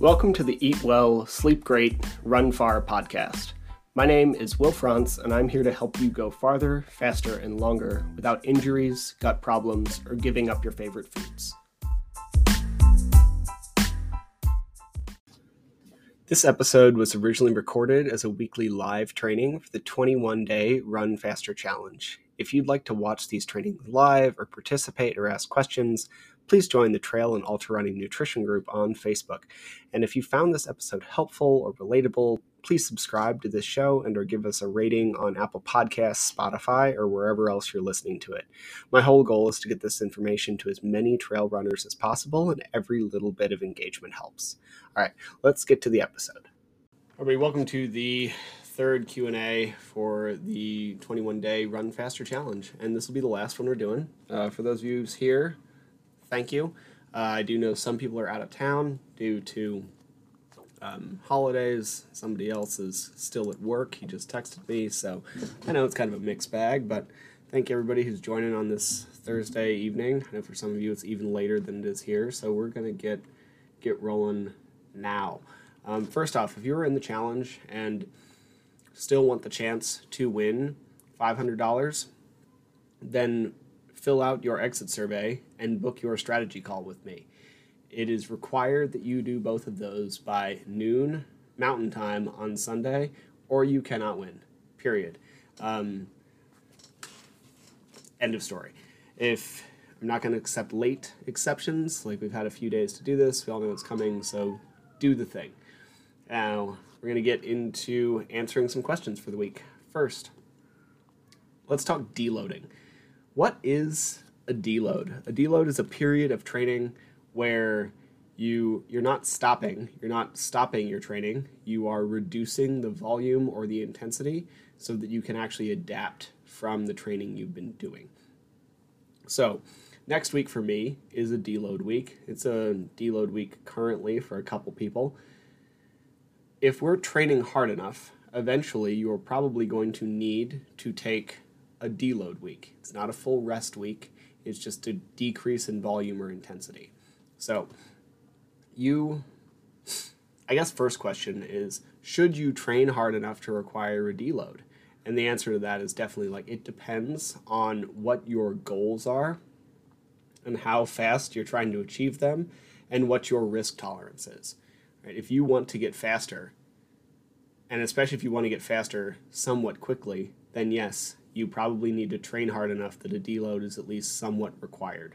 Welcome to the Eat Well, Sleep Great, Run Far podcast. My name is Will Frantz, and I'm here to help you go farther, faster, and longer without injuries, gut problems, or giving up your favorite foods. This episode was originally recorded as a weekly live training for the 21 day Run Faster Challenge. If you'd like to watch these trainings live or participate or ask questions, please join the Trail and Ultra Running Nutrition Group on Facebook. And if you found this episode helpful or relatable, please subscribe to this show and or give us a rating on Apple Podcasts, Spotify, or wherever else you're listening to it. My whole goal is to get this information to as many trail runners as possible, and every little bit of engagement helps. All right, let's get to the episode. Everybody, welcome to the third Q&A for the 21-day Run Faster Challenge, and this will be the last one we're doing. Uh, for those of you here, thank you. Uh, I do know some people are out of town due to um, holidays. Somebody else is still at work. He just texted me, so I know it's kind of a mixed bag, but thank everybody who's joining on this Thursday evening. I know for some of you it's even later than it is here, so we're gonna get get rolling now. Um, first off, if you are in the challenge and still want the chance to win $500, then fill out your exit survey and book your strategy call with me. It is required that you do both of those by noon Mountain Time on Sunday, or you cannot win. Period. Um, end of story. If I'm not going to accept late exceptions, like we've had a few days to do this, we all know it's coming, so do the thing. Now, we're going to get into answering some questions for the week. First, let's talk deloading. What is a deload? A deload is a period of training where you you're not stopping, you're not stopping your training. You are reducing the volume or the intensity so that you can actually adapt from the training you've been doing. So, next week for me is a deload week. It's a deload week currently for a couple people. If we're training hard enough, eventually you're probably going to need to take a deload week. It's not a full rest week, it's just a decrease in volume or intensity. So, you, I guess, first question is should you train hard enough to require a deload? And the answer to that is definitely like it depends on what your goals are and how fast you're trying to achieve them and what your risk tolerance is. Right? If you want to get faster, and especially if you want to get faster somewhat quickly, then yes, you probably need to train hard enough that a deload is at least somewhat required.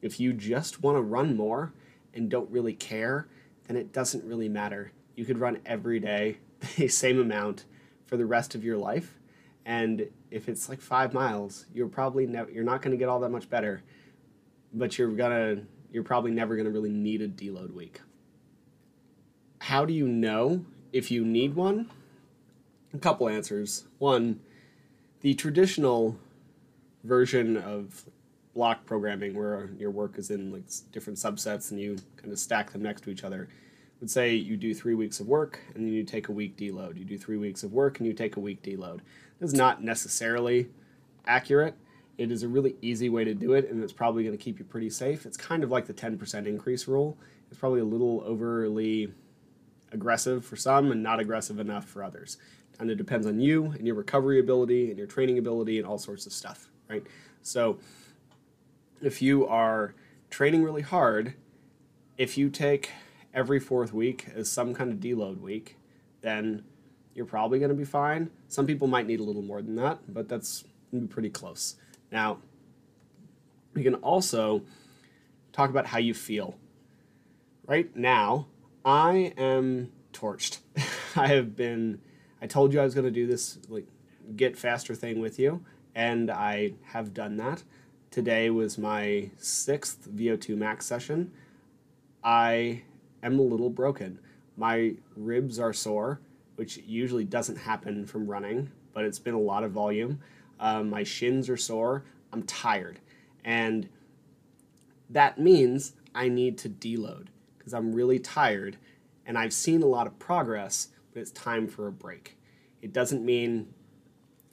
If you just want to run more and don't really care, then it doesn't really matter. You could run every day the same amount for the rest of your life, and if it's like five miles, you're probably you're not going to get all that much better, but you're gonna you're probably never going to really need a deload week. How do you know if you need one? A couple answers. One, the traditional version of block programming where your work is in like different subsets and you kind of stack them next to each other would say you do three weeks of work and then you take a week deload. You do three weeks of work and you take a week deload. That's not necessarily accurate. It is a really easy way to do it and it's probably going to keep you pretty safe. It's kind of like the 10% increase rule. It's probably a little overly aggressive for some and not aggressive enough for others and it depends on you and your recovery ability and your training ability and all sorts of stuff, right? So if you are training really hard, if you take every fourth week as some kind of deload week, then you're probably going to be fine. Some people might need a little more than that, but that's pretty close. Now, we can also talk about how you feel. Right now, I am torched. I have been I told you I was going to do this like get faster thing with you, and I have done that. Today was my sixth VO2 max session. I am a little broken. My ribs are sore, which usually doesn't happen from running, but it's been a lot of volume. Um, my shins are sore. I'm tired. And that means I need to deload because I'm really tired and I've seen a lot of progress, it's time for a break. It doesn't mean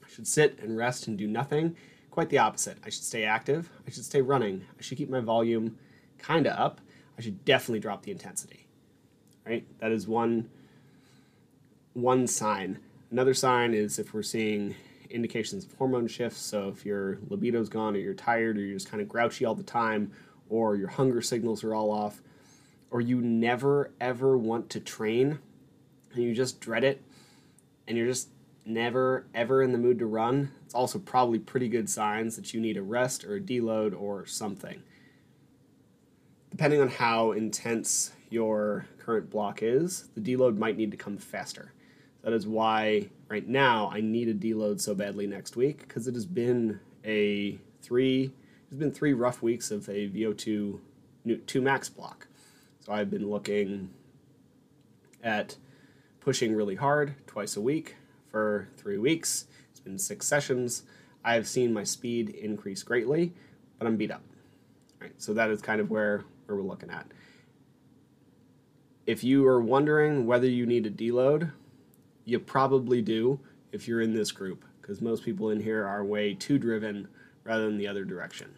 I should sit and rest and do nothing. Quite the opposite. I should stay active. I should stay running. I should keep my volume kind of up. I should definitely drop the intensity. right? That is one one sign. Another sign is if we're seeing indications of hormone shifts. So if your libido's gone, or you're tired, or you're just kind of grouchy all the time, or your hunger signals are all off, or you never ever want to train and you just dread it and you're just never ever in the mood to run, it's also probably pretty good signs that you need a rest or a deload or something. Depending on how intense your current block is, the deload might need to come faster. That is why right now I need a deload so badly next week because it has been a three it's been three rough weeks of a VO2 two max block. So I've been looking at pushing really hard twice a week for three weeks. It's been six sessions. I've seen my speed increase greatly, but I'm beat up. Right, so that is kind of where, where we're looking at. If you are wondering whether you need a deload, you probably do if you're in this group, because most people in here are way too driven rather than the other direction.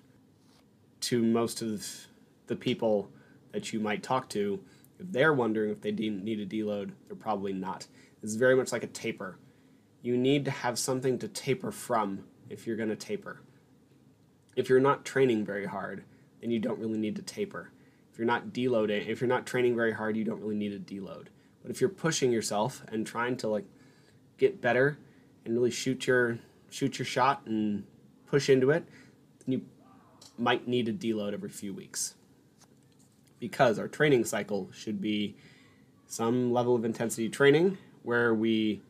To most of the people that you might talk to, if they're wondering if they need a deload, they're probably not. It's very much like a taper. You need to have something to taper from if you're going to taper. If you're not training very hard, then you don't really need to taper. If you're not deloading, if you're not training very hard, you don't really need a deload. But if you're pushing yourself and trying to like get better and really shoot your shoot your shot and push into it, then you might need a deload every few weeks because our training cycle should be some level of intensity training where we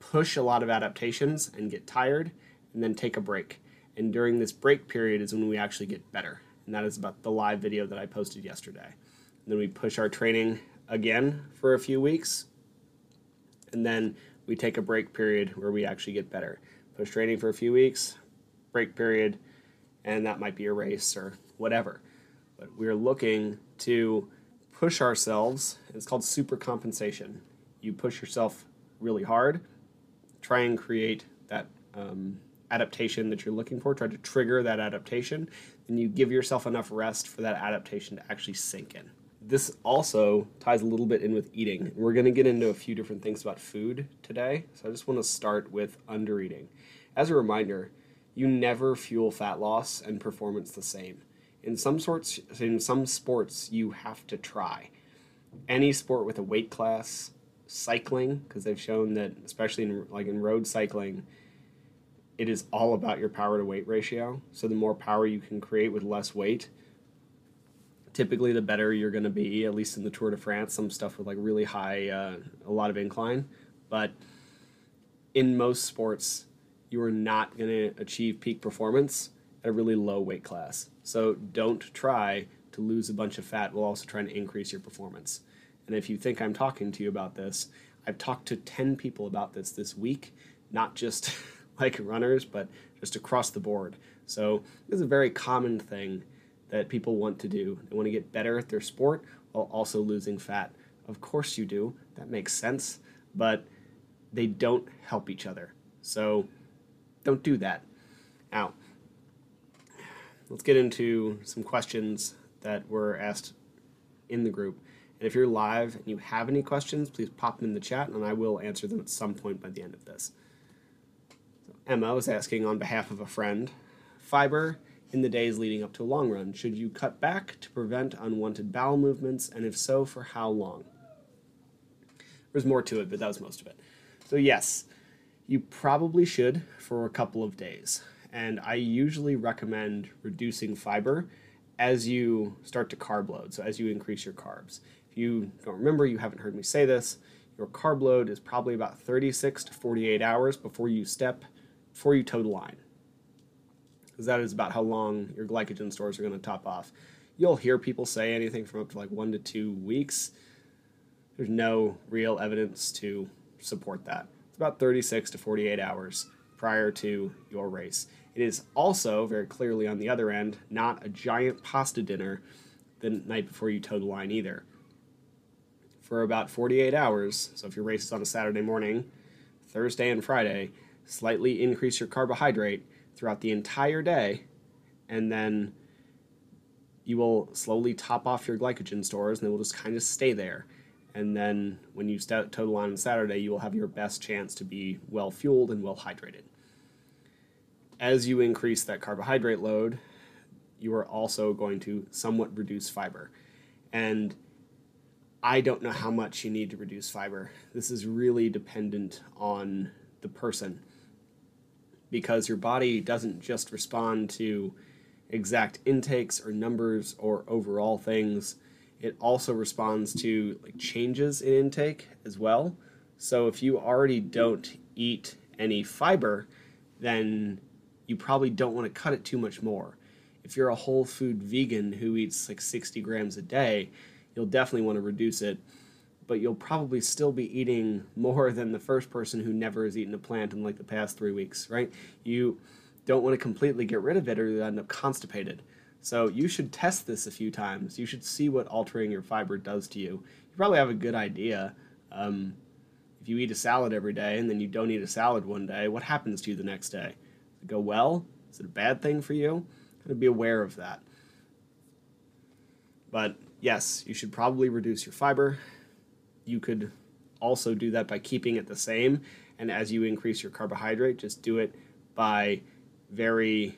push a lot of adaptations and get tired and then take a break. And during this break period is when we actually get better. And that is about the live video that I posted yesterday. And then we push our training again for a few weeks. And then we take a break period where we actually get better. Push training for a few weeks, break period, and that might be a race or whatever but we're looking to push ourselves. It's called super compensation. You push yourself really hard, try and create that um, adaptation that you're looking for, try to trigger that adaptation, and you give yourself enough rest for that adaptation to actually sink in. This also ties a little bit in with eating. We're going to get into a few different things about food today, so I just want to start with under eating. As a reminder, you never fuel fat loss and performance the same in some sorts in some sports you have to try. Any sport with a weight class cycling because they've shown that especially in like in road cycling it is all about your power to weight ratio. So the more power you can create with less weight typically the better you're going to be at least in the tour de france some stuff with like really high uh, a lot of incline. But in most sports you are not going to achieve peak performance a really low weight class so don't try to lose a bunch of fat while also trying to increase your performance. And if you think I'm talking to you about this, I've talked to 10 people about this this week, not just like runners, but just across the board. So this is a very common thing that people want to do. They want to get better at their sport while also losing fat. Of course you do. That makes sense. But they don't help each other. So don't do that. Now, let's get into some questions that were asked in the group. And if you're live and you have any questions, please pop them in the chat and I will answer them at some point by the end of this. So Emma was asking on behalf of a friend fiber in the days leading up to a long run. Should you cut back to prevent unwanted bowel movements? And if so, for how long? There's more to it, but that was most of it. So, yes, you probably should for a couple of days and I usually recommend reducing fiber as you start to carb load, so as you increase your carbs. If you don't remember, you haven't heard me say this, your carb load is probably about 36 to 48 hours before you step, before you toe the line. Because that is about how long your glycogen stores are going to top off. You'll hear people say anything from up to like one to two weeks. There's no real evidence to support that. It's about 36 to 48 hours prior to your race. It is also, very clearly on the other end, not a giant pasta dinner the night before you toe the line either. For about 48 hours, so if your race is on a Saturday morning, Thursday and Friday, slightly increase your carbohydrate throughout the entire day, and then you will slowly top off your glycogen stores and they will just kind of stay there. And then when you total on Saturday, you will have your best chance to be well fueled and well hydrated. As you increase that carbohydrate load, you are also going to somewhat reduce fiber. And I don't know how much you need to reduce fiber. This is really dependent on the person because your body doesn't just respond to exact intakes or numbers or overall things. It also responds to like changes in intake as well. So if you already don't eat any fiber, then you probably don't want to cut it too much more. If you're a whole food vegan who eats like 60 grams a day, you'll definitely want to reduce it. But you'll probably still be eating more than the first person who never has eaten a plant in like the past three weeks, right? You don't want to completely get rid of it or you end up constipated. So you should test this a few times. You should see what altering your fiber does to you. You probably have a good idea. Um, if you eat a salad every day and then you don't eat a salad one day, what happens to you the next day? Go well? Is it a bad thing for you? Kind of be aware of that. But yes, you should probably reduce your fiber. You could also do that by keeping it the same. And as you increase your carbohydrate, just do it by very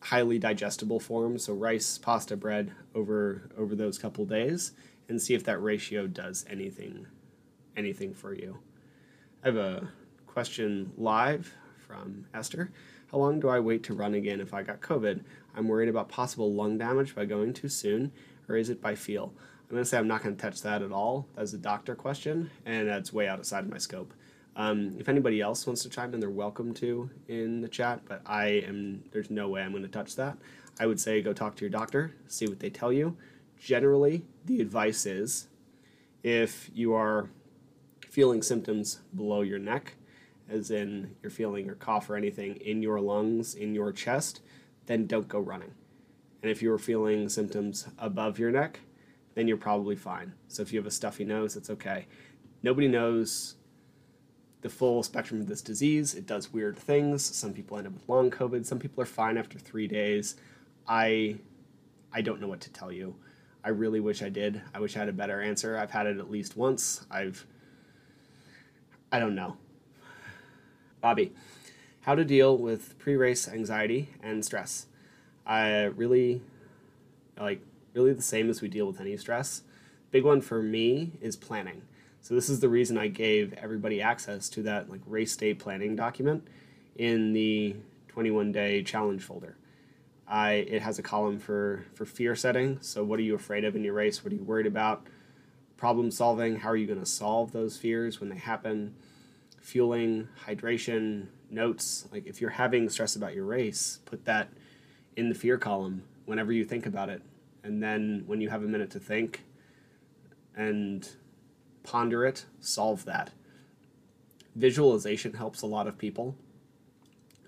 highly digestible forms, so rice, pasta, bread over over those couple days, and see if that ratio does anything anything for you. I have a question live from Esther. How long do I wait to run again if I got COVID? I'm worried about possible lung damage by going too soon, or is it by feel? I'm going to say I'm not going to touch that at all. That's a doctor question, and that's way outside of my scope. Um, if anybody else wants to chime in, they're welcome to in the chat, but I am, there's no way I'm going to touch that. I would say go talk to your doctor, see what they tell you. Generally, the advice is if you are feeling symptoms below your neck, as in you're feeling your cough or anything in your lungs, in your chest, then don't go running. And if you're feeling symptoms above your neck, then you're probably fine. So if you have a stuffy nose, it's okay. Nobody knows the full spectrum of this disease. It does weird things. Some people end up with long COVID. Some people are fine after three days. I, I don't know what to tell you. I really wish I did. I wish I had a better answer. I've had it at least once. I've, I don't know. Bobby, how to deal with pre-race anxiety and stress. I really, like, really the same as we deal with any stress. Big one for me is planning. So this is the reason I gave everybody access to that like race day planning document in the 21 day challenge folder. I it has a column for for fear setting. So what are you afraid of in your race? What are you worried about? Problem solving. How are you going to solve those fears when they happen? Fueling, hydration, notes. Like if you're having stress about your race, put that in the fear column whenever you think about it. And then when you have a minute to think and ponder it, solve that. Visualization helps a lot of people.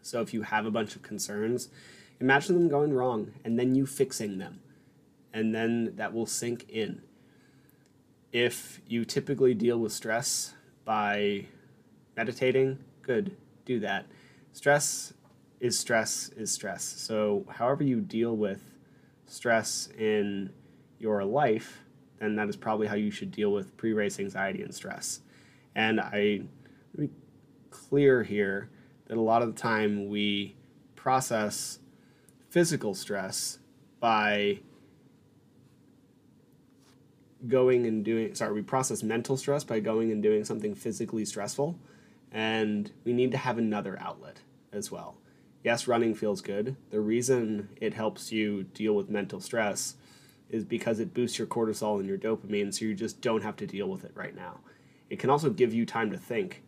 So if you have a bunch of concerns, imagine them going wrong and then you fixing them. And then that will sink in. If you typically deal with stress by meditating, good, do that. Stress is stress is stress. So, however you deal with stress in your life, then that is probably how you should deal with pre-race anxiety and stress. And I be clear here that a lot of the time we process physical stress by going and doing sorry we process mental stress by going and doing something physically stressful and we need to have another outlet as well yes running feels good the reason it helps you deal with mental stress is because it boosts your cortisol and your dopamine, so you just don't have to deal with it right now. It can also give you time to think,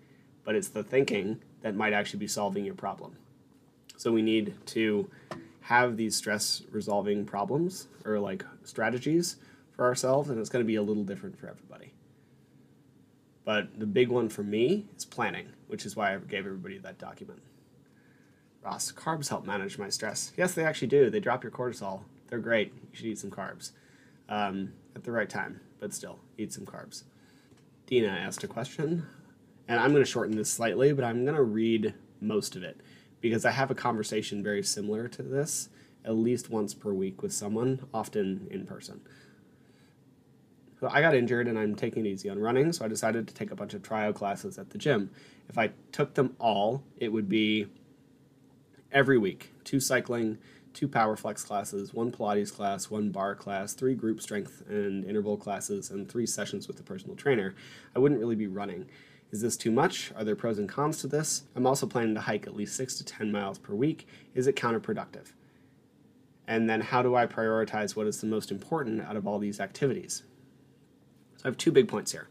but it's the thinking that might actually be solving your problem. So we need to have these stress resolving problems or like strategies for ourselves, and it's going to be a little different for everybody. But the big one for me is planning, which is why I gave everybody that document. Ross, carbs help manage my stress. Yes, they actually do. They drop your cortisol. They're great. You should eat some carbs um, at the right time, but still, eat some carbs. Dina asked a question, and I'm going to shorten this slightly, but I'm going to read most of it because I have a conversation very similar to this at least once per week with someone, often in person. So I got injured and I'm taking it easy on running, so I decided to take a bunch of trio classes at the gym. If I took them all, it would be every week two cycling, two power flex classes, one Pilates class, one barre class, three group strength and interval classes, and three sessions with the personal trainer. I wouldn't really be running. Is this too much? Are there pros and cons to this? I'm also planning to hike at least six to 10 miles per week. Is it counterproductive? And then how do I prioritize what is the most important out of all these activities? So I have two big points here.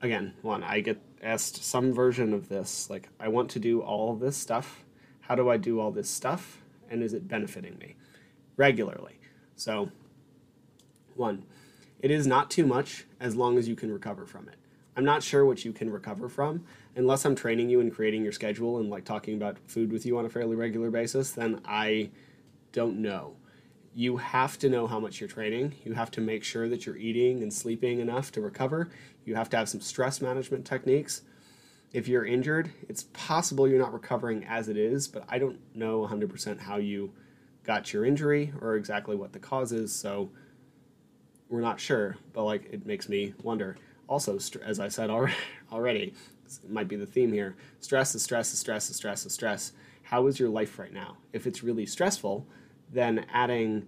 Again, one, I get asked some version of this, like, I want to do all this stuff. How do I do all this stuff? And is it benefiting me? Regularly. So, one, it is not too much as long as you can recover from it. I'm not sure what you can recover from. Unless I'm training you and creating your schedule and like talking about food with you on a fairly regular basis, then I don't know you have to know how much you're training. You have to make sure that you're eating and sleeping enough to recover. You have to have some stress management techniques. If you're injured, it's possible you're not recovering as it is, but I don't know 100% how you got your injury or exactly what the cause is, so we're not sure, but like it makes me wonder. Also, as I said already, it might be the theme here stress is stress is stress is stress is stress. How is your life right now? If it's really stressful, then adding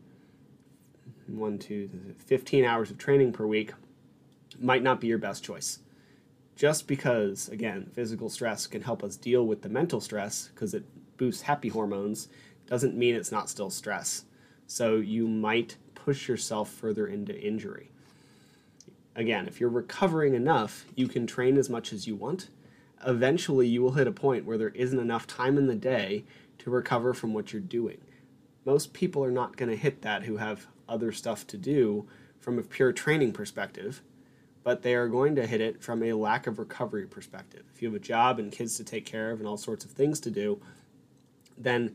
one, two, 15 hours of training per week might not be your best choice. Just because, again, physical stress can help us deal with the mental stress because it boosts happy hormones, doesn't mean it's not still stress. So you might push yourself further into injury. Again, if you're recovering enough, you can train as much as you want. Eventually, you will hit a point where there isn't enough time in the day to recover from what you're doing most people are not going to hit that who have other stuff to do from a pure training perspective, but they are going to hit it from a lack of recovery perspective. If you have a job and kids to take care of and all sorts of things to do, then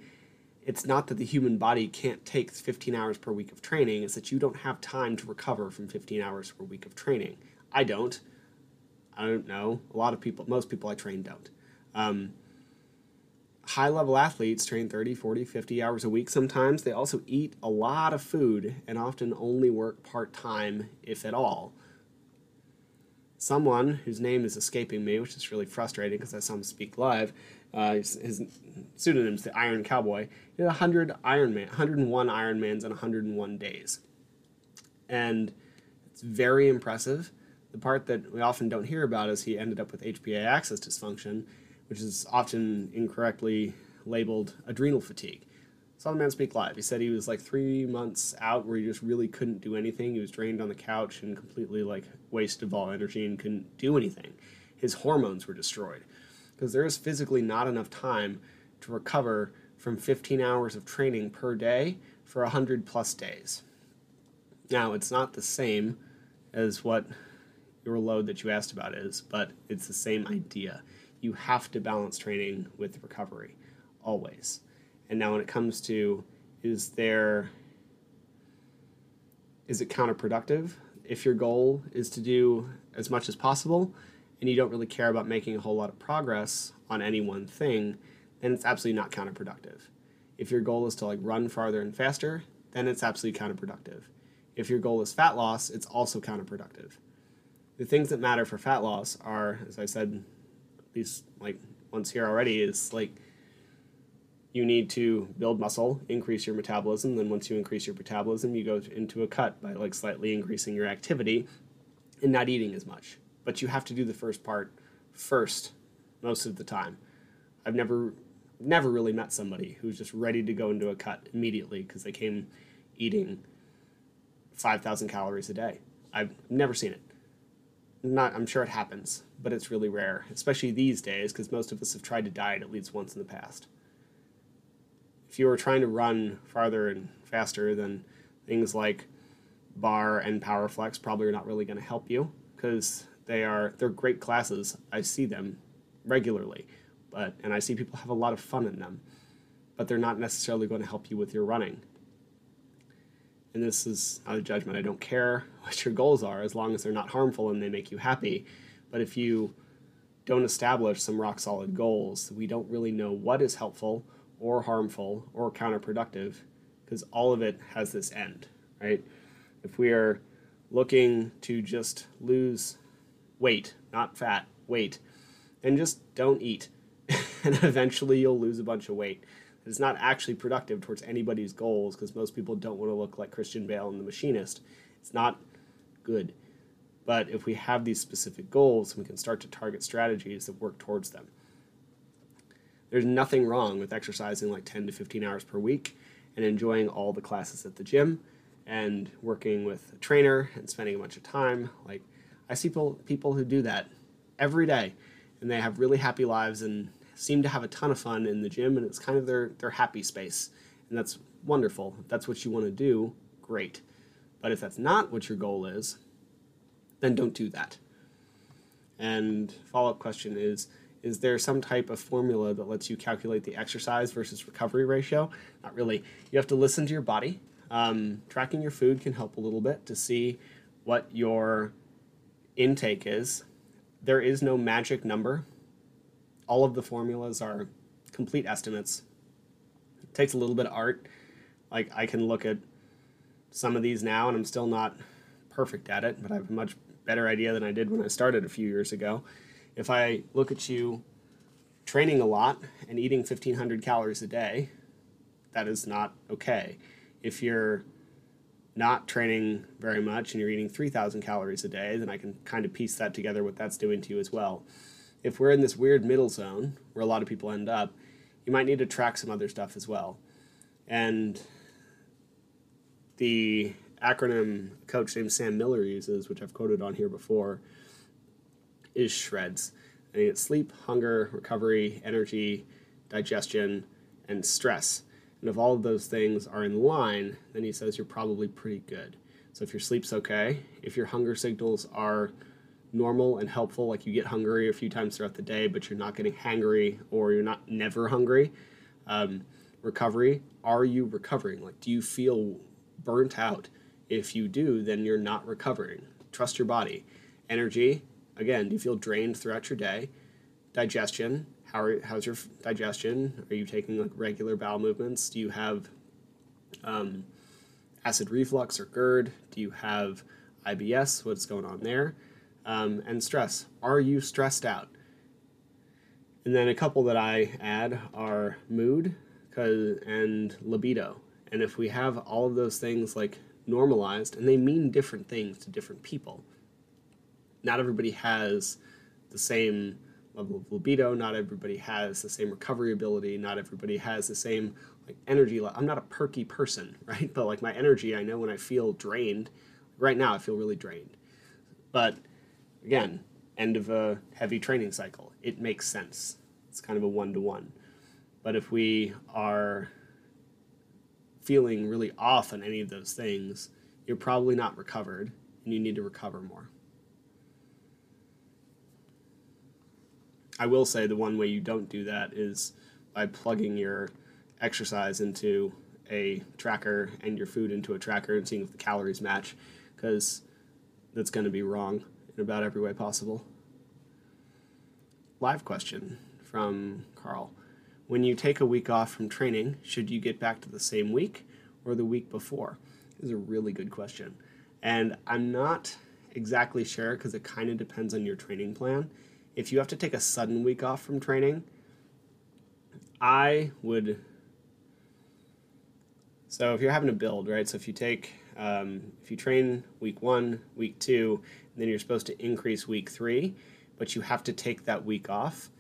it's not that the human body can't take 15 hours per week of training, it's that you don't have time to recover from 15 hours per week of training. I don't. I don't know. A lot of people, most people I train don't. Um, high level athletes train 30, 40, 50 hours a week sometimes. They also eat a lot of food and often only work part time, if at all. Someone whose name is escaping me, which is really frustrating because I saw him speak live, uh, his, his pseudonym is the Iron Cowboy. He did 100 Ironman, 101 Ironmans in 101 days. And it's very impressive. The part that we often don't hear about is he ended up with HPA axis dysfunction which is often incorrectly labeled adrenal fatigue. Saw the man speak live. He said he was like three months out where he just really couldn't do anything. He was drained on the couch and completely like wasted all energy and couldn't do anything. His hormones were destroyed because there is physically not enough time to recover from 15 hours of training per day for 100 plus days. Now, it's not the same as what your load that you asked about is, but it's the same idea you have to balance training with recovery always. And now when it comes to is there is it counterproductive if your goal is to do as much as possible and you don't really care about making a whole lot of progress on any one thing, then it's absolutely not counterproductive. If your goal is to like run farther and faster, then it's absolutely counterproductive. If your goal is fat loss, it's also counterproductive. The things that matter for fat loss are, as I said least like once here already is like you need to build muscle, increase your metabolism. Then once you increase your metabolism, you go into a cut by like slightly increasing your activity and not eating as much. But you have to do the first part first most of the time. I've never never really met somebody who's just ready to go into a cut immediately because they came eating 5,000 calories a day. I've never seen it not I'm sure it happens, but it's really rare, especially these days because most of us have tried to diet at least once in the past. If you were trying to run farther and faster, then things like barre and powerflex probably are not really going to help you because they are they're great classes. I see them regularly, but and I see people have a lot of fun in them, but they're not necessarily going to help you with your running and this is not a judgment. I don't care what your goals are as long as they're not harmful and they make you happy. But if you don't establish some rock solid goals, we don't really know what is helpful or harmful or counterproductive because all of it has this end, right? If we are looking to just lose weight, not fat, weight, then just don't eat. and eventually you'll lose a bunch of weight. It's not actually productive towards anybody's goals because most people don't want to look like Christian Bale in The Machinist. It's not good. But if we have these specific goals, we can start to target strategies that work towards them. There's nothing wrong with exercising like 10 to 15 hours per week and enjoying all the classes at the gym and working with a trainer and spending a bunch of time. Like I see people people who do that every day and they have really happy lives and seem to have a ton of fun in the gym and it's kind of their their happy space. And that's wonderful. If that's what you want to do, great. But if that's not what your goal is, then don't do that. And follow-up question is is there some type of formula that lets you calculate the exercise versus recovery ratio? Not really. You have to listen to your body. Um, tracking your food can help a little bit to see what your intake is. There is no magic number. All of the formulas are complete estimates. It takes a little bit of art. Like I can look at some of these now and I'm still not perfect at it, but I have a much better idea than I did when I started a few years ago if I look at you training a lot and eating 1500 calories a day, that is not okay. If you're not training very much and you're eating 3000 calories a day, then I can kind of piece that together what that's doing to you as well. If we're in this weird middle zone where a lot of people end up, you might need to track some other stuff as well. And the acronym coach named Sam Miller uses, which I've quoted on here before, is shreds. And it's sleep, hunger, recovery, energy, digestion, and stress. And if all of those things are in line, then he says you're probably pretty good. So if your sleep's okay, if your hunger signals are normal and helpful, like you get hungry a few times throughout the day, but you're not getting hangry or you're not never hungry, um, recovery, are you recovering? Like, do you feel burnt out? If you do, then you're not recovering. Trust your body. Energy, again, do you feel drained throughout your day? Digestion, how are, how's your digestion? Are you taking like regular bowel movements? Do you have um, acid reflux or GERD? Do you have IBS? What's going on there? Um, and stress. Are you stressed out? And then a couple that I add are mood and libido. And if we have all of those things like normalized, and they mean different things to different people, not everybody has the same level of libido. Not everybody has the same recovery ability. Not everybody has the same like energy. I'm not a perky person, right? But like my energy, I know when I feel drained. Right now, I feel really drained. But again, end of a heavy training cycle. It makes sense. It's kind of a one to one. But if we are feeling really off on any of those things, you're probably not recovered and you need to recover more. I will say the one way you don't do that is by plugging your exercise into a tracker and your food into a tracker and seeing if the calories match, because that's going to be wrong in about every way possible. Live question from Carl. When you take a week off from training, should you get back to the same week or the week before? Is a really good question. And I'm not exactly sure because it kind of depends on your training plan if you have to take a sudden week off from training, I would. So if you're having to build, right? So if you take, um, if you train week one, week two, then you're supposed to increase week three, but you have to take that week off.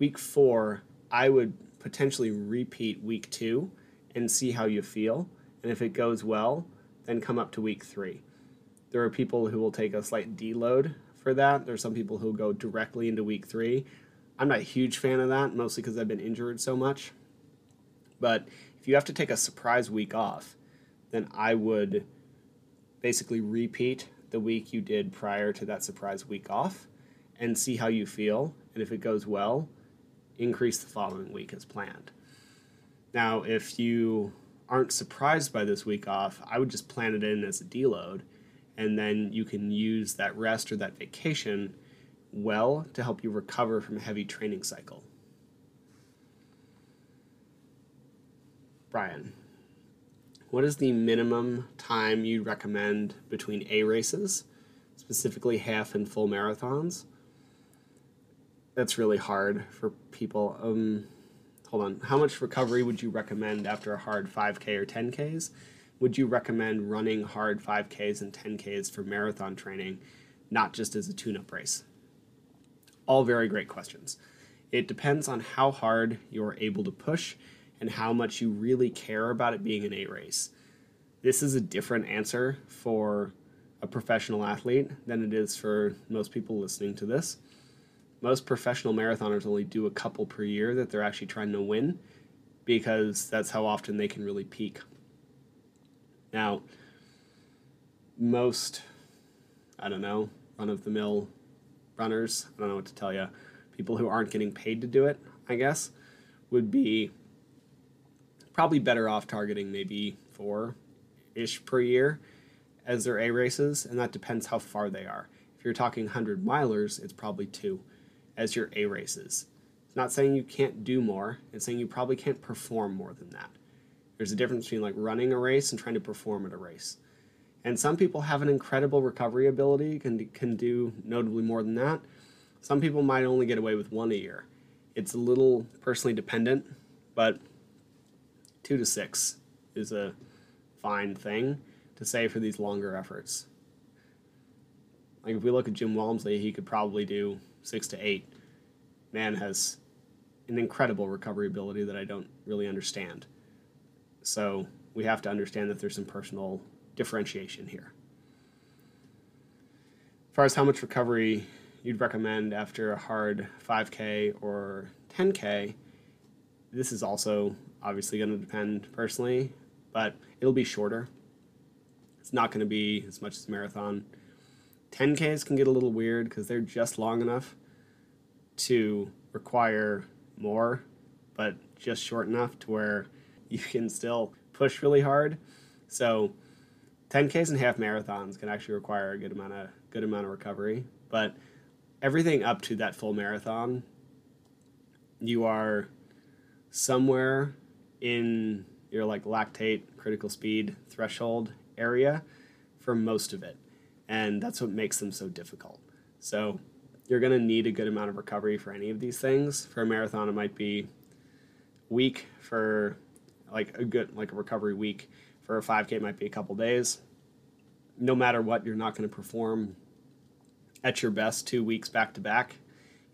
Week four, I would potentially repeat week two and see how you feel. And if it goes well, then come up to week three. There are people who will take a slight deload for that. There are some people who go directly into week three. I'm not a huge fan of that, mostly because I've been injured so much. But if you have to take a surprise week off, then I would basically repeat the week you did prior to that surprise week off and see how you feel. And if it goes well, increase the following week as planned. Now, if you aren't surprised by this week off, I would just plan it in as a deload and then you can use that rest or that vacation well to help you recover from a heavy training cycle. Brian, what is the minimum time you'd recommend between A races, specifically half and full marathons? That's really hard for people. Um, hold on. How much recovery would you recommend after a hard 5K or 10Ks? Would you recommend running hard 5Ks and 10Ks for marathon training, not just as a tune up race? All very great questions. It depends on how hard you're able to push and how much you really care about it being an A race. This is a different answer for a professional athlete than it is for most people listening to this. Most professional marathoners only do a couple per year that they're actually trying to win because that's how often they can really peak. Now, most, I don't know, run of the mill runners, I don't know what to tell you, people who aren't getting paid to do it, I guess, would be probably better off targeting maybe four ish per year as their A races, and that depends how far they are. If you're talking 100 milers, it's probably two as your A races. It's not saying you can't do more, it's saying you probably can't perform more than that. There's a difference between like running a race and trying to perform at a race. And some people have an incredible recovery ability, can, can do notably more than that. Some people might only get away with one a year. It's a little personally dependent, but two to six is a fine thing to say for these longer efforts. Like if we look at Jim Walmsley, he could probably do six to eight. Man has an incredible recovery ability that I don't really understand. So we have to understand that there's some personal differentiation here. As far as how much recovery you'd recommend after a hard 5K or 10K, this is also obviously going to depend personally, but it'll be shorter. It's not going to be as much as marathon. 10Ks can get a little weird because they're just long enough to require more, but just short enough to where you can still push really hard. So 10Ks and half marathons can actually require a good amount of good amount of recovery, but everything up to that full marathon, you are somewhere in your like lactate critical speed threshold area for most of it. And that's what makes them so difficult. So you're going to need a good amount of recovery for any of these things. For a marathon, it might be week for like a good like a recovery week. For a 5K, it might be a couple days. No matter what, you're not going to perform at your best two weeks back to back.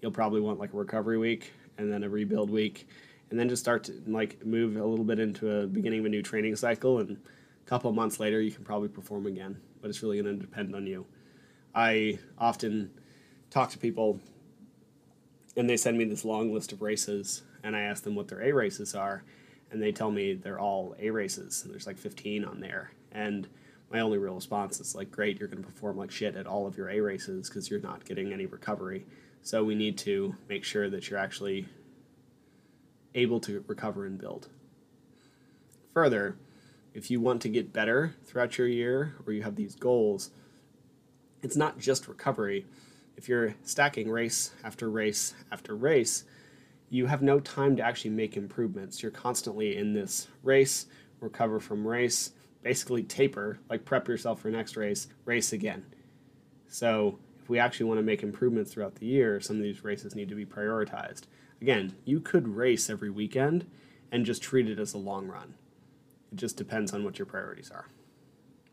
You'll probably want like a recovery week and then a rebuild week, and then just start to like move a little bit into a beginning of a new training cycle. And a couple months later, you can probably perform again. But it's really going to depend on you. I often talk to people and they send me this long list of races and I ask them what their A races are and they tell me they're all A races and there's like 15 on there. And my only real response is like great you're going to perform like shit at all of your A races because you're not getting any recovery. So we need to make sure that you're actually able to recover and build. Further if you want to get better throughout your year or you have these goals it's not just recovery if you're stacking race after race after race, you have no time to actually make improvements. You're constantly in this race, recover from race, basically taper, like prep yourself for next race, race again. So, if we actually want to make improvements throughout the year, some of these races need to be prioritized. Again, you could race every weekend and just treat it as a long run. It just depends on what your priorities are.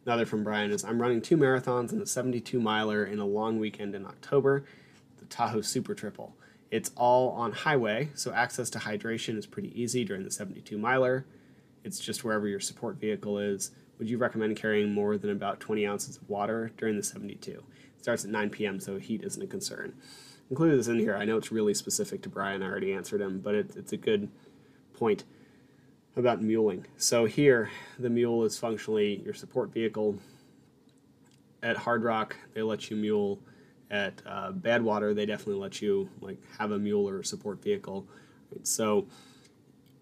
Another from Brian is I'm running two marathons and a 72 miler in a long weekend in October, the Tahoe Super Triple. It's all on highway, so access to hydration is pretty easy during the 72 miler. It's just wherever your support vehicle is. Would you recommend carrying more than about 20 ounces of water during the 72? It starts at 9 p.m., so heat isn't a concern. Included this in here. I know it's really specific to Brian. I already answered him, but it, it's a good point about muling. So here, the mule is functionally your support vehicle. At Hardrock, they let you mule. At uh, Badwater, they definitely let you like have a mule or a support vehicle. So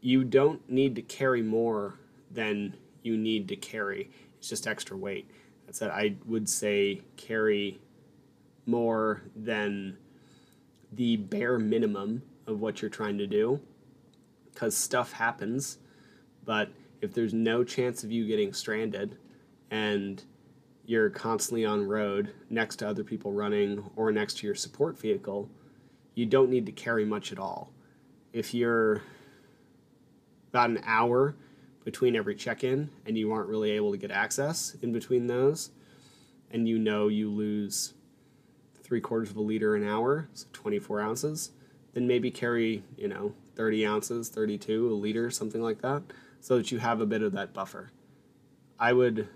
you don't need to carry more than you need to carry. It's just extra weight. That's that I would say carry more than the bare minimum of what you're trying to do because stuff happens but if there's no chance of you getting stranded and you're constantly on road next to other people running or next to your support vehicle, you don't need to carry much at all. If you're about an hour between every check-in and you aren't really able to get access in between those and you know you lose three quarters of a liter an hour so 24 ounces then maybe carry you know 30 ounces 32 a liter something like that so that you have a bit of that buffer i would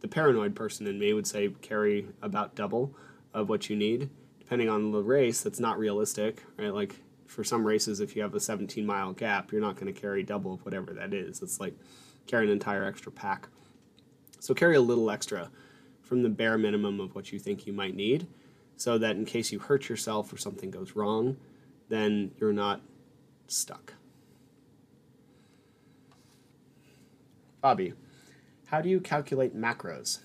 the paranoid person in me would say carry about double of what you need depending on the race that's not realistic right like for some races, if you have a 17 mile gap, you're not going to carry double of whatever that is. It's like carry an entire extra pack. So carry a little extra from the bare minimum of what you think you might need so that in case you hurt yourself or something goes wrong, then you're not stuck. Bobby, how do you calculate macros?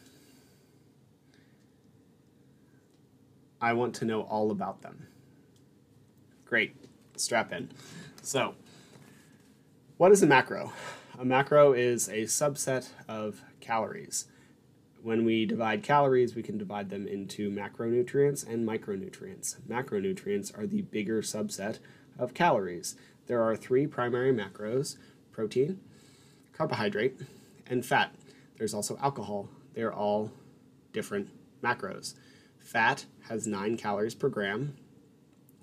I want to know all about them. Great strap in. So, what is a macro? A macro is a subset of calories. When we divide calories, we can divide them into macronutrients and micronutrients. Macronutrients are the bigger subset of calories. There are three primary macros protein, carbohydrate, and fat. There's also alcohol. They're all different macros. Fat has 9 calories per gram,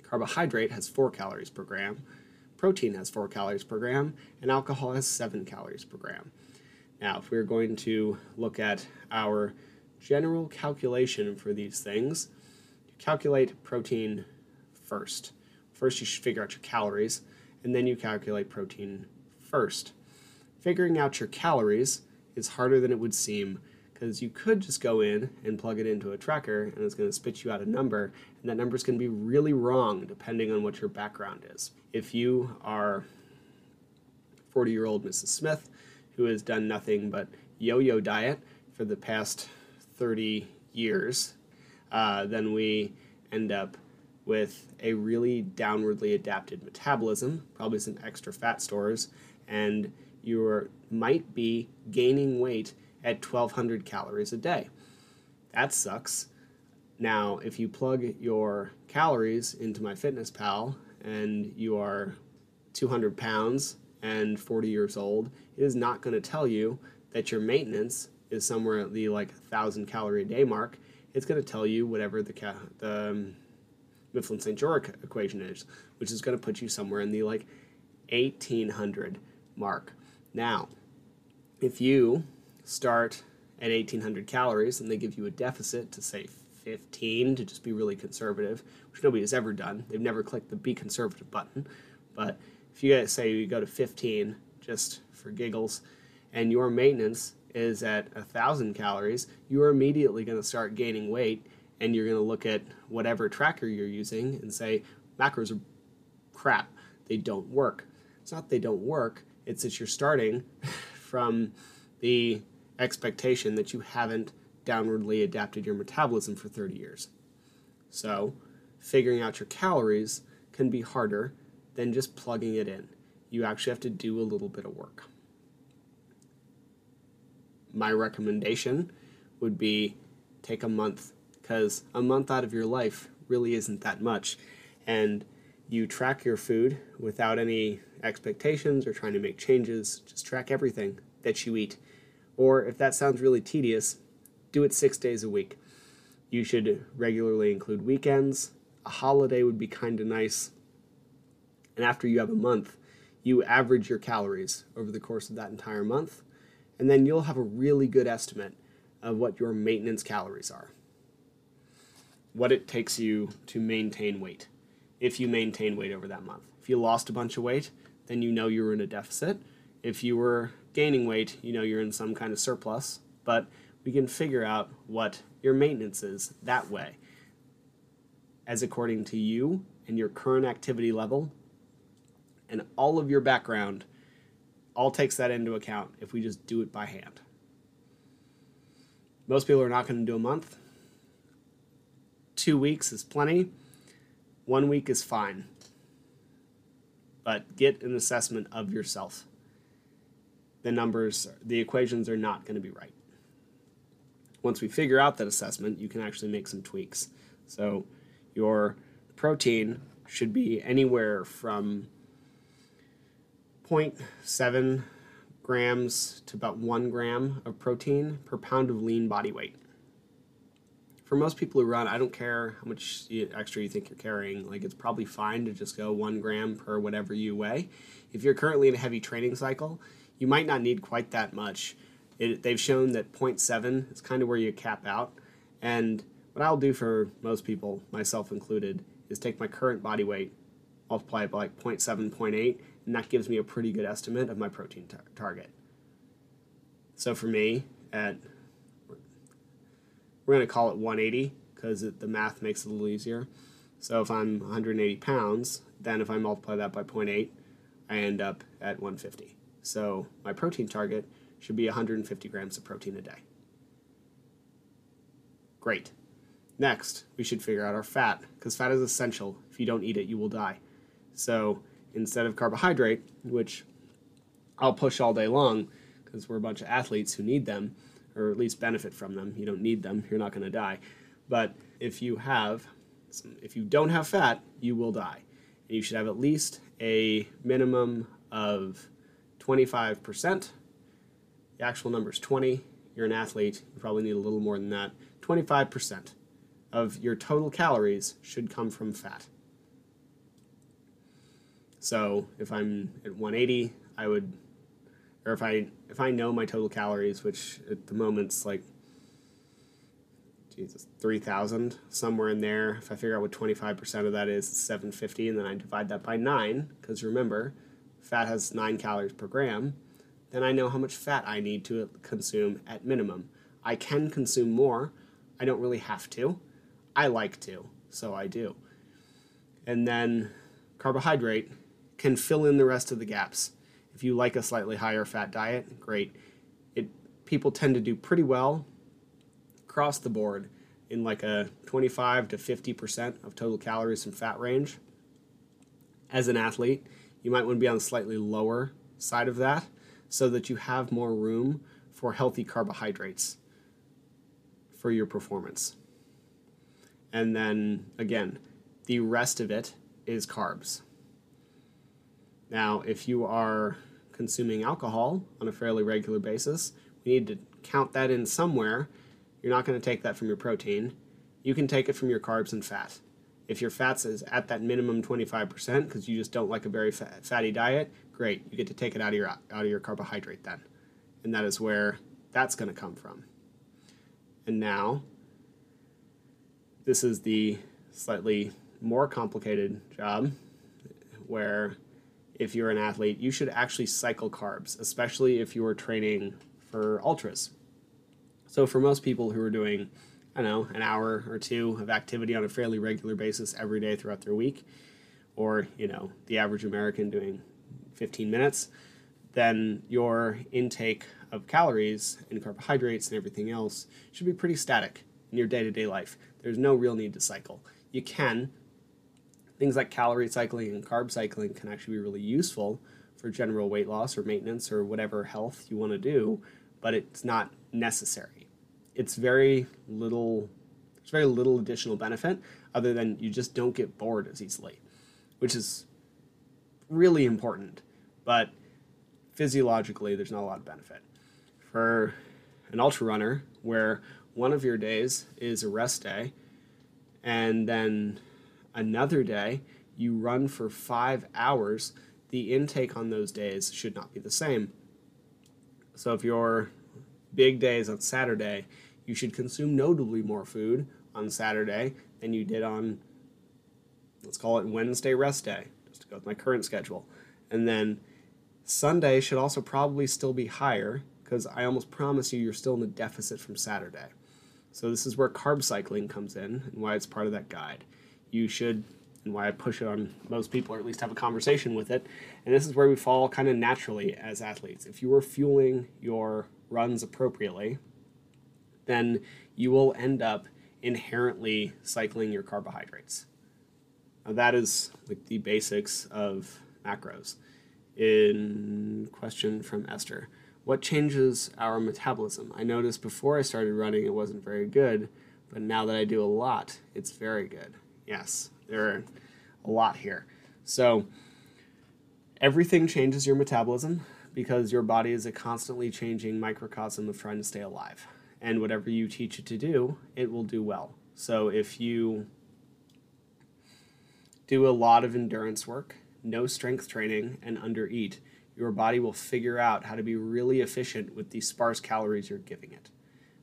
Carbohydrate has 4 calories per gram, protein has 4 calories per gram, and alcohol has 7 calories per gram. Now, if we're going to look at our general calculation for these things, you calculate protein first. First, you should figure out your calories, and then you calculate protein first. Figuring out your calories is harder than it would seem because you could just go in and plug it into a tracker and it's going to spit you out a number and that number is going to be really wrong depending on what your background is. If you are 40 year old mrs smith who has done nothing but yo-yo diet for the past 30 years uh, then we end up with a really downwardly adapted metabolism probably some extra fat stores and you might be gaining weight at 1200 calories a day. That sucks. Now, if you plug your calories into MyFitnessPal and you are 200 pounds and 40 years old, it is not going to tell you that your maintenance is somewhere at the like 1000 calorie a day mark. It's going to tell you whatever the, ca- the um, Mifflin St. Jeor equation is, which is going to put you somewhere in the like 1800 mark. Now, if you start at 1800 calories and they give you a deficit to say 15 to just be really conservative, which nobody has ever done. They've never clicked the be conservative button. But if you guys say you go to 15 just for giggles and your maintenance is at 1000 calories, you are immediately going to start gaining weight and you're going to look at whatever tracker you're using and say macros are crap. They don't work. It's not they don't work, it's that you're starting from the expectation that you haven't downwardly adapted your metabolism for 30 years. So, figuring out your calories can be harder than just plugging it in. You actually have to do a little bit of work. My recommendation would be take a month because a month out of your life really isn't that much. And you track your food without any expectations or trying to make changes, just track everything that you eat or if that sounds really tedious, do it six days a week. You should regularly include weekends. A holiday would be kind of nice. And after you have a month, you average your calories over the course of that entire month, and then you'll have a really good estimate of what your maintenance calories are. What it takes you to maintain weight, if you maintain weight over that month. If you lost a bunch of weight, then you know you're in a deficit. If you were gaining weight, you know you're in some kind of surplus, but we can figure out what your maintenance is that way. As according to you and your current activity level and all of your background, all takes that into account if we just do it by hand. Most people are not going to do a month. Two weeks is plenty. One week is fine. But get an assessment of yourself the numbers, the equations are not going to be right. Once we figure out that assessment, you can actually make some tweaks. So your protein should be anywhere from 0.7 grams to about 1 gram of protein per pound of lean body weight. For most people who run, I don't care how much extra you think you're carrying. Like, it's probably fine to just go 1 gram per whatever you weigh. If you're currently in a heavy training cycle, you might not need quite that much. It, they've shown that 0.7 is kind of where you cap out. And what I'll do for most people, myself included, is take my current body weight, multiply it by like 0.7, 0.8, and that gives me a pretty good estimate of my protein tar- target. So for me, at we're going to call it 180 because the math makes it a little easier. So if I'm 180 pounds, then if I multiply that by 0.8, I end up at 150. So my protein target should be 150 grams of protein a day. Great. Next, we should figure out our fat because fat is essential. If you don't eat it, you will die. So instead of carbohydrate, which I'll push all day long because we're a bunch of athletes who need them, or at least benefit from them. You don't need them, you're not going to die. But if you have, if you don't have fat, you will die. And you should have at least a minimum of 25%. The actual number is 20. You're an athlete, you probably need a little more than that. 25% of your total calories should come from fat. So if I'm at 180, I would, or if I if I know my total calories, which at the moment's like, Jesus, 3,000 somewhere in there. If I figure out what 25% of that is, it's 750, and then I divide that by nine, because remember, fat has nine calories per gram. Then I know how much fat I need to consume at minimum. I can consume more. I don't really have to. I like to, so I do. And then carbohydrate can fill in the rest of the gaps. If you like a slightly higher fat diet, great. It people tend to do pretty well across the board in like a 25 to 50% of total calories from fat range. As an athlete, you might want to be on the slightly lower side of that so that you have more room for healthy carbohydrates for your performance. And then again, the rest of it is carbs. Now, if you are consuming alcohol on a fairly regular basis, we need to count that in somewhere. You're not going to take that from your protein. You can take it from your carbs and fat. If your fats is at that minimum 25% because you just don't like a very fatty diet, great. You get to take it out of your out of your carbohydrate then. And that is where that's going to come from. And now this is the slightly more complicated job where if you're an athlete, you should actually cycle carbs, especially if you are training for ultras. So for most people who are doing, I don't know, an hour or two of activity on a fairly regular basis every day throughout their week, or you know, the average American doing 15 minutes, then your intake of calories and carbohydrates and everything else should be pretty static in your day-to-day life. There's no real need to cycle. You can. Things like calorie cycling and carb cycling can actually be really useful for general weight loss or maintenance or whatever health you want to do, but it's not necessary. It's very little there's very little additional benefit other than you just don't get bored as easily, which is really important. But physiologically, there's not a lot of benefit. For an ultra runner, where one of your days is a rest day, and then another day you run for five hours, the intake on those days should not be the same. So if your big day is on Saturday, you should consume notably more food on Saturday than you did on, let's call it Wednesday rest day, just to go with my current schedule. And then Sunday should also probably still be higher because I almost promise you you're still in a deficit from Saturday. So this is where carb cycling comes in and why it's part of that guide. You should, and why I push it on most people, or at least have a conversation with it. And this is where we fall kind of naturally as athletes. If you are fueling your runs appropriately, then you will end up inherently cycling your carbohydrates. Now that is like the basics of macros. In question from Esther, what changes our metabolism? I noticed before I started running it wasn't very good, but now that I do a lot, it's very good. Yes, there are a lot here. So, everything changes your metabolism because your body is a constantly changing microcosm of trying to stay alive. And whatever you teach it to do, it will do well. So, if you do a lot of endurance work, no strength training, and undereat, your body will figure out how to be really efficient with the sparse calories you're giving it,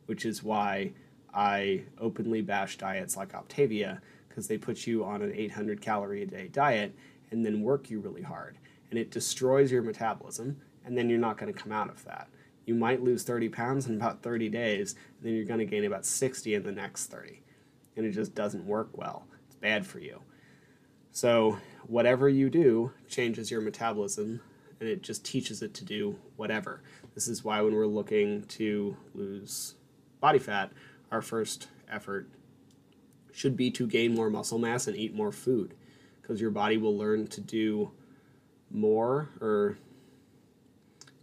which is why I openly bash diets like Optavia because they put you on an 800 calorie a day diet and then work you really hard. And it destroys your metabolism, and then you're not going to come out of that. You might lose 30 pounds in about 30 days, and then you're going to gain about 60 in the next 30. And it just doesn't work well. It's bad for you. So, whatever you do changes your metabolism and it just teaches it to do whatever. This is why when we're looking to lose body fat, our first effort should be to gain more muscle mass and eat more food because your body will learn to do more or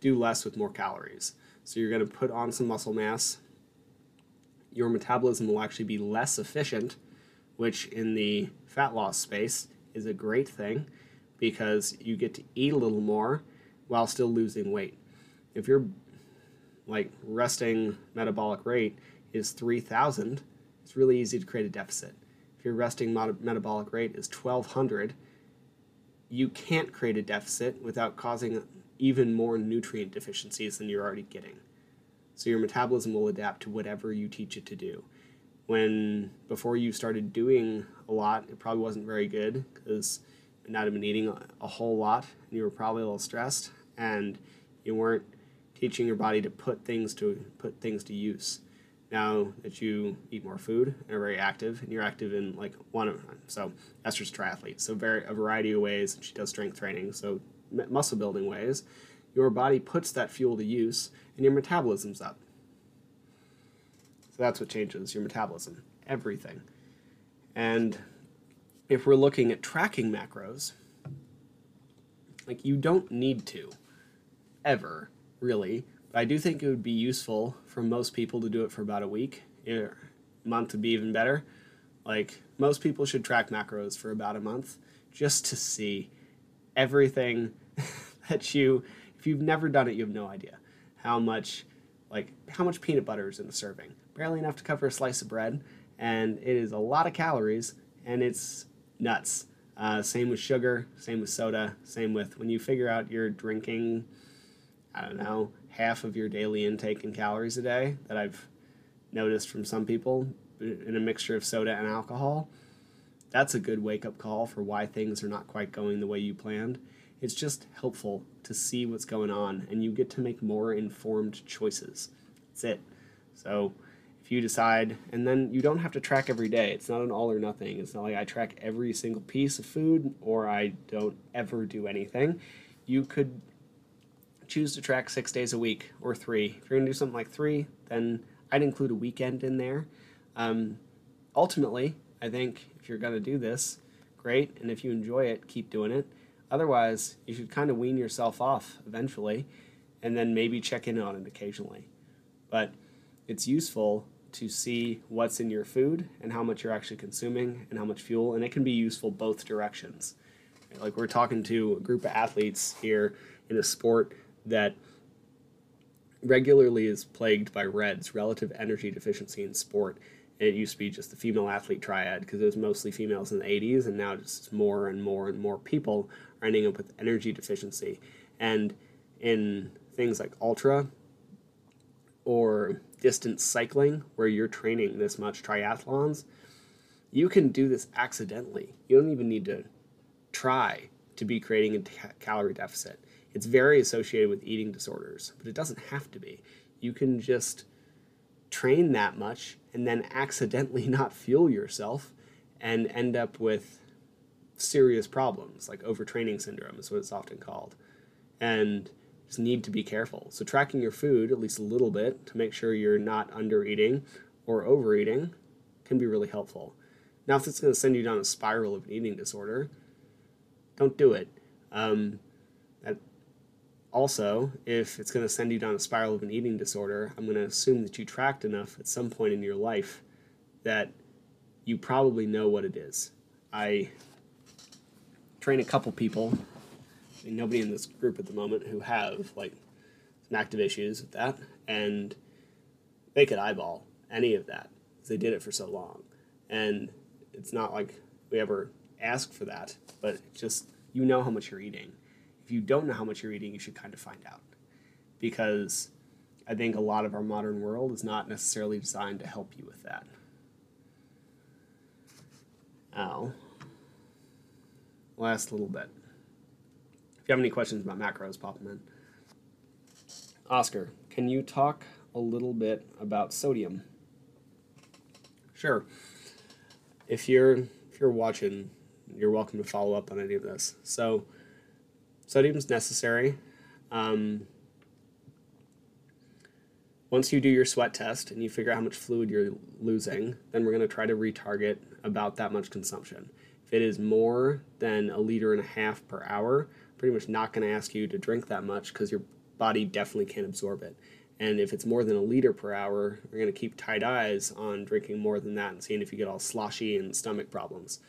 do less with more calories. So you're going to put on some muscle mass. Your metabolism will actually be less efficient, which in the fat loss space is a great thing because you get to eat a little more while still losing weight. If your like resting metabolic rate is 3000, it's really easy to create a deficit. If your resting metabolic rate is 1200, you can't create a deficit without causing even more nutrient deficiencies than you're already getting. So your metabolism will adapt to whatever you teach it to do. When before you started doing a lot, it probably wasn't very good because you not been eating a, a whole lot and you were probably a little stressed and you weren't teaching your body to put things to put things to use. Now that you eat more food and are very active, and you're active in like one of them. so Esther's triathlete, so very a variety of ways. She does strength training, so muscle building ways. Your body puts that fuel to use, and your metabolism's up. So that's what changes your metabolism, everything. And if we're looking at tracking macros, like you don't need to, ever, really. I do think it would be useful for most people to do it for about a week. A month would be even better. Like most people should track macros for about a month just to see everything that you if you've never done it you have no idea how much like how much peanut butter is in a serving barely enough to cover a slice of bread and it is a lot of calories and it's nuts. Uh, same with sugar, same with soda, same with when you figure out you're drinking, I don't know, half of your daily intake in calories a day that I've noticed from some people in a mixture of soda and alcohol. That's a good wake up call for why things are not quite going the way you planned. It's just helpful to see what's going on and you get to make more informed choices. That's it. So, if you decide, and then you don't have to track every day. It's not an all or nothing. It's not like I track every single piece of food or I don't ever do anything. You could choose to track six days a week or three. If you're gonna do something like three, then I'd include a weekend in there. Um, ultimately, I think if you're gonna do this, great, and if you enjoy it, keep doing it. Otherwise, you should kind of wean yourself off eventually, and then maybe check in on it occasionally. But it's useful to see what's in your food and how much you're actually consuming and how much fuel, and it can be useful both directions. Like we're talking to a group of athletes here in a sport that regularly is plagued by REDS, relative energy deficiency in sport. it used to be just the female athlete triad because it was mostly females in the 80s, and now just more and more and more people are ending up with energy deficiency. And in things like ultra or distance cycling where you're training this much triathlons, you can do this accidentally. You don't even need to try to be creating a calorie deficit. It's very associated with eating disorders, but it doesn't have to be. You can just train that much and then accidentally not fuel yourself and end up with serious problems like overtraining syndrome is what it's often called. And just need to be careful. So tracking your food at least a little bit to make sure you're not under eating or overeating can be really helpful. Now, if it's going to send you down a spiral of an eating disorder, don't do it. Um, Also, if it's going to send you down a spiral of an eating disorder, I'm going to assume that you tracked enough at some point in your life that you probably know what it is. I train a couple people, I mean, nobody in this group at the moment, who have like some active issues with that, and they could eyeball any of that because they did it for so long. And it's not like we ever ask for that, but just you know how much you're eating. If you don't know how much you're eating, you should kind of find out because I think a lot of our modern world is not necessarily designed to help you with that. Now, last little bit. If you have any questions about macros, pop them in. Oscar, can you talk a little bit about sodium? Sure. If you're if you're watching, you're welcome to follow up on any of this. So, sodium's necessary. Um, once you do your sweat test and you figure out how much fluid you're losing, then we're going to try to retarget about that much consumption. If it is more than a liter and a half per hour, pretty much not going to ask you to drink that much because your body definitely can't absorb it. And if it's more than a liter per hour, we're going to keep tight eyes on drinking more than that and seeing if you get all sloshy and stomach problems.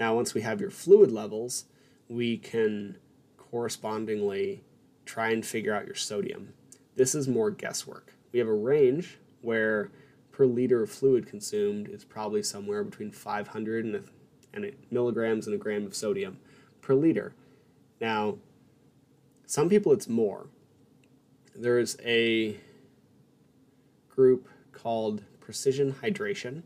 Now, once we have your fluid levels, we can correspondingly try and figure out your sodium. This is more guesswork. We have a range where per liter of fluid consumed is probably somewhere between 500 and, a, and a milligrams and a gram of sodium per liter. Now, some people it's more. There's a group called Precision Hydration,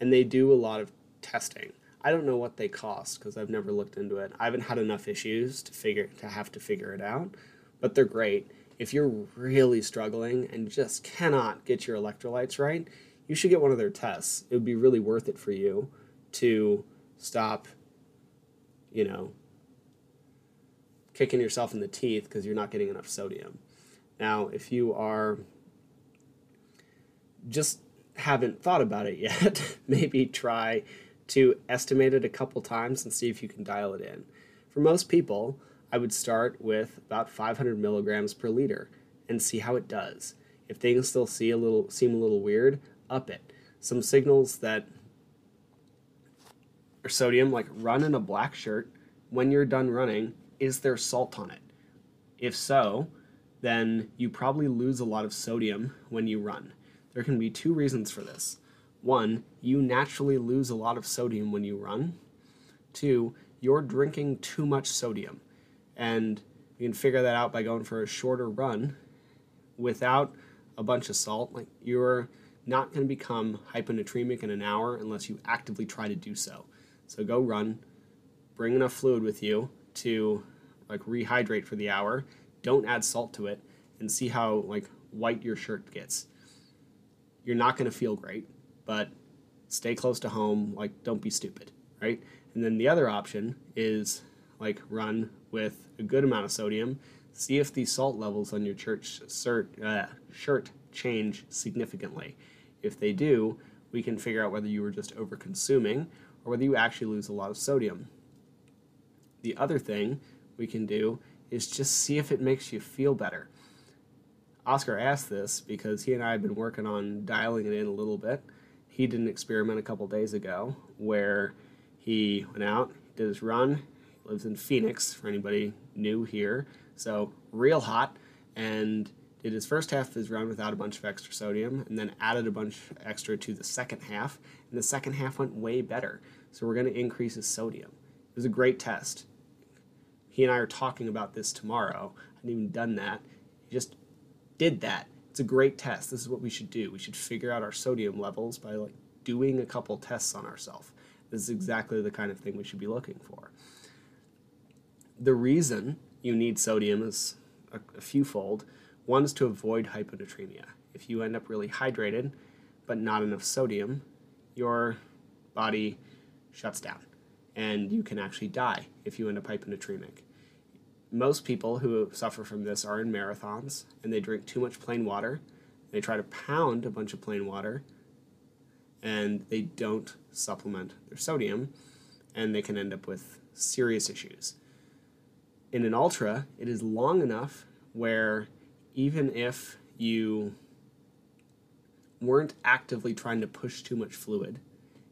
and they do a lot of testing. I don't know what they cost because I've never looked into it. I haven't had enough issues to figure to have to figure it out, but they're great if you're really struggling and just cannot get your electrolytes right, you should get one of their tests. It would be really worth it for you to stop, you know, kicking yourself in the teeth because you're not getting enough sodium. Now, if you are just haven't thought about it yet, maybe try to estimate it a couple times and see if you can dial it in. For most people, I would start with about 500 milligrams per liter and see how it does. If things still see a little seem a little weird, up it. Some signals that are sodium, like run in a black shirt. When you're done running, is there salt on it? If so, then you probably lose a lot of sodium when you run. There can be two reasons for this. One, you naturally lose a lot of sodium when you run. Two, you're drinking too much sodium. And you can figure that out by going for a shorter run without a bunch of salt. Like you're not going to become hyponatremic in an hour unless you actively try to do so. So go run, bring enough fluid with you to like rehydrate for the hour. Don't add salt to it and see how like white your shirt gets. You're not going to feel great, but stay close to home, like don't be stupid, right? And then the other option is like run with a good amount of sodium. See if the salt levels on your church shirt, uh, shirt change significantly. If they do, we can figure out whether you were just over consuming or whether you actually lose a lot of sodium. The other thing we can do is just see if it makes you feel better. Oscar asked this because he and I have been working on dialing it in a little bit. He did an experiment a couple days ago where he went out, did his run, lives in Phoenix, for anybody new here. So, real hot, and did his first half of his run without a bunch of extra sodium, and then added a bunch extra to the second half, and the second half went way better. So, we're going to increase his sodium. It was a great test. He and I are talking about this tomorrow. I hadn't even done that. He just did that. It's a great test. This is what we should do. We should figure out our sodium levels by like doing a couple tests on ourselves. This is exactly the kind of thing we should be looking for the reason you need sodium is a, a fewfold. One is to avoid hyponatremia. If you end up really hydrated but not enough sodium, your body shuts down and you can actually die if you end up hyponatremic. Most people who suffer from this are in marathons and they drink too much plain water. They try to pound a bunch of plain water and they don't supplement their sodium and they can end up with serious issues in an ultra, it is long enough where even if you weren't actively trying to push too much fluid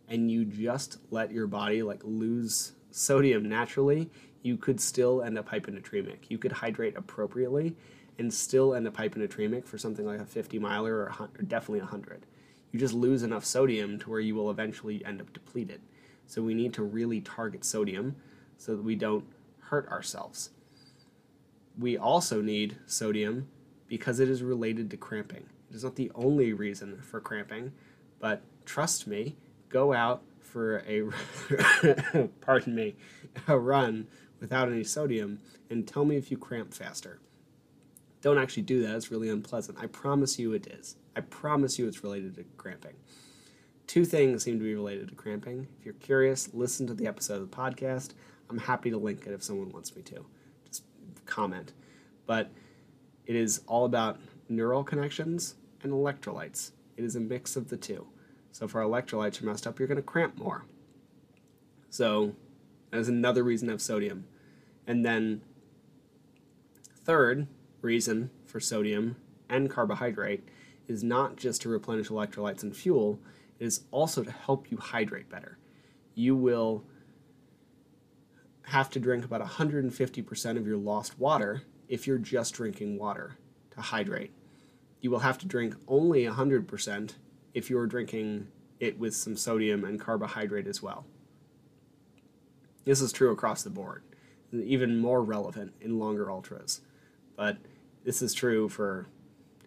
and you just let your body like lose sodium naturally, you could still end up hyponatremic. You could hydrate appropriately and still end up hyponatremic for something like a 50 miler or, or definitely 100. You just lose enough sodium to where you will eventually end up depleted. So we need to really target sodium so that we don't hurt ourselves. We also need sodium because it is related to cramping. It is not the only reason for cramping, but trust me, go out for a pardon me, a run without any sodium and tell me if you cramp faster. Don't actually do that. It's really unpleasant. I promise you it is. I promise you it's related to cramping. Two things seem to be related to cramping. If you're curious, listen to the episode of the podcast. I'm happy to link it if someone wants me to. Just comment. But it is all about neural connections and electrolytes. It is a mix of the two. So if our electrolytes are messed up, you're going to cramp more. So that is another reason of sodium. And then third reason for sodium and carbohydrate is not just to replenish electrolytes and fuel, it is also to help you hydrate better. You will have to drink about 150% of your lost water if you're just drinking water to hydrate. You will have to drink only 100% if you're drinking it with some sodium and carbohydrate as well. This is true across the board, even more relevant in longer ultras. But this is true for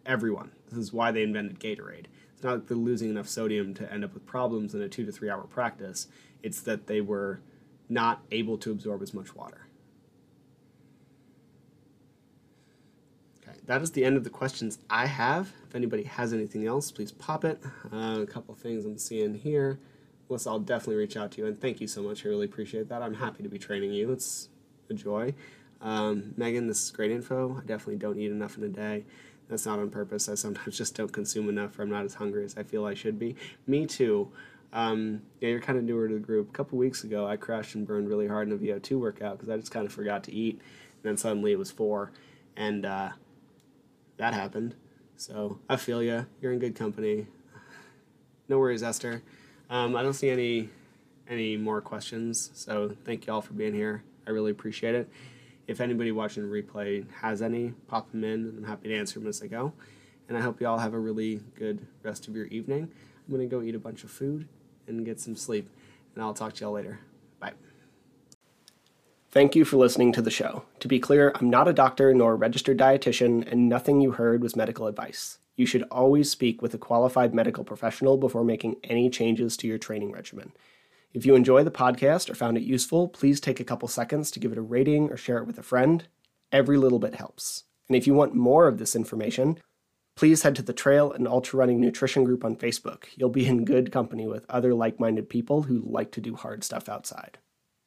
everyone. This is why they invented Gatorade. It's not that they're losing enough sodium to end up with problems in a two to three hour practice, it's that they were not able to absorb as much water. Okay, that is the end of the questions I have. If anybody has anything else, please pop it. Uh, a couple things I'm seeing here. Melissa, I'll definitely reach out to you, and thank you so much. I really appreciate that. I'm happy to be training you. It's a joy. Um, Megan, this is great info. I definitely don't eat enough in a day. That's not on purpose. I sometimes just don't consume enough, or I'm not as hungry as I feel I should be. Me too. Um, yeah, you're kind of newer to the group. A couple weeks ago, I crashed and burned really hard in a VO2 workout because I just kind of forgot to eat, and then suddenly it was four, and uh, that happened. So I feel you. You're in good company. No worries, Esther. Um, I don't see any any more questions, so thank you all for being here. I really appreciate it. If anybody watching the replay has any, pop them in, I'm happy to answer them as I go. And I hope you all have a really good rest of your evening. I'm gonna go eat a bunch of food and get some sleep, and I'll talk to y'all later. Bye. Thank you for listening to the show. To be clear, I'm not a doctor nor a registered dietitian, and nothing you heard was medical advice. You should always speak with a qualified medical professional before making any changes to your training regimen. If you enjoy the podcast or found it useful, please take a couple seconds to give it a rating or share it with a friend. Every little bit helps. And if you want more of this information, please head to the Trail and Ultra Running Nutrition group on Facebook. You'll be in good company with other like minded people who like to do hard stuff outside.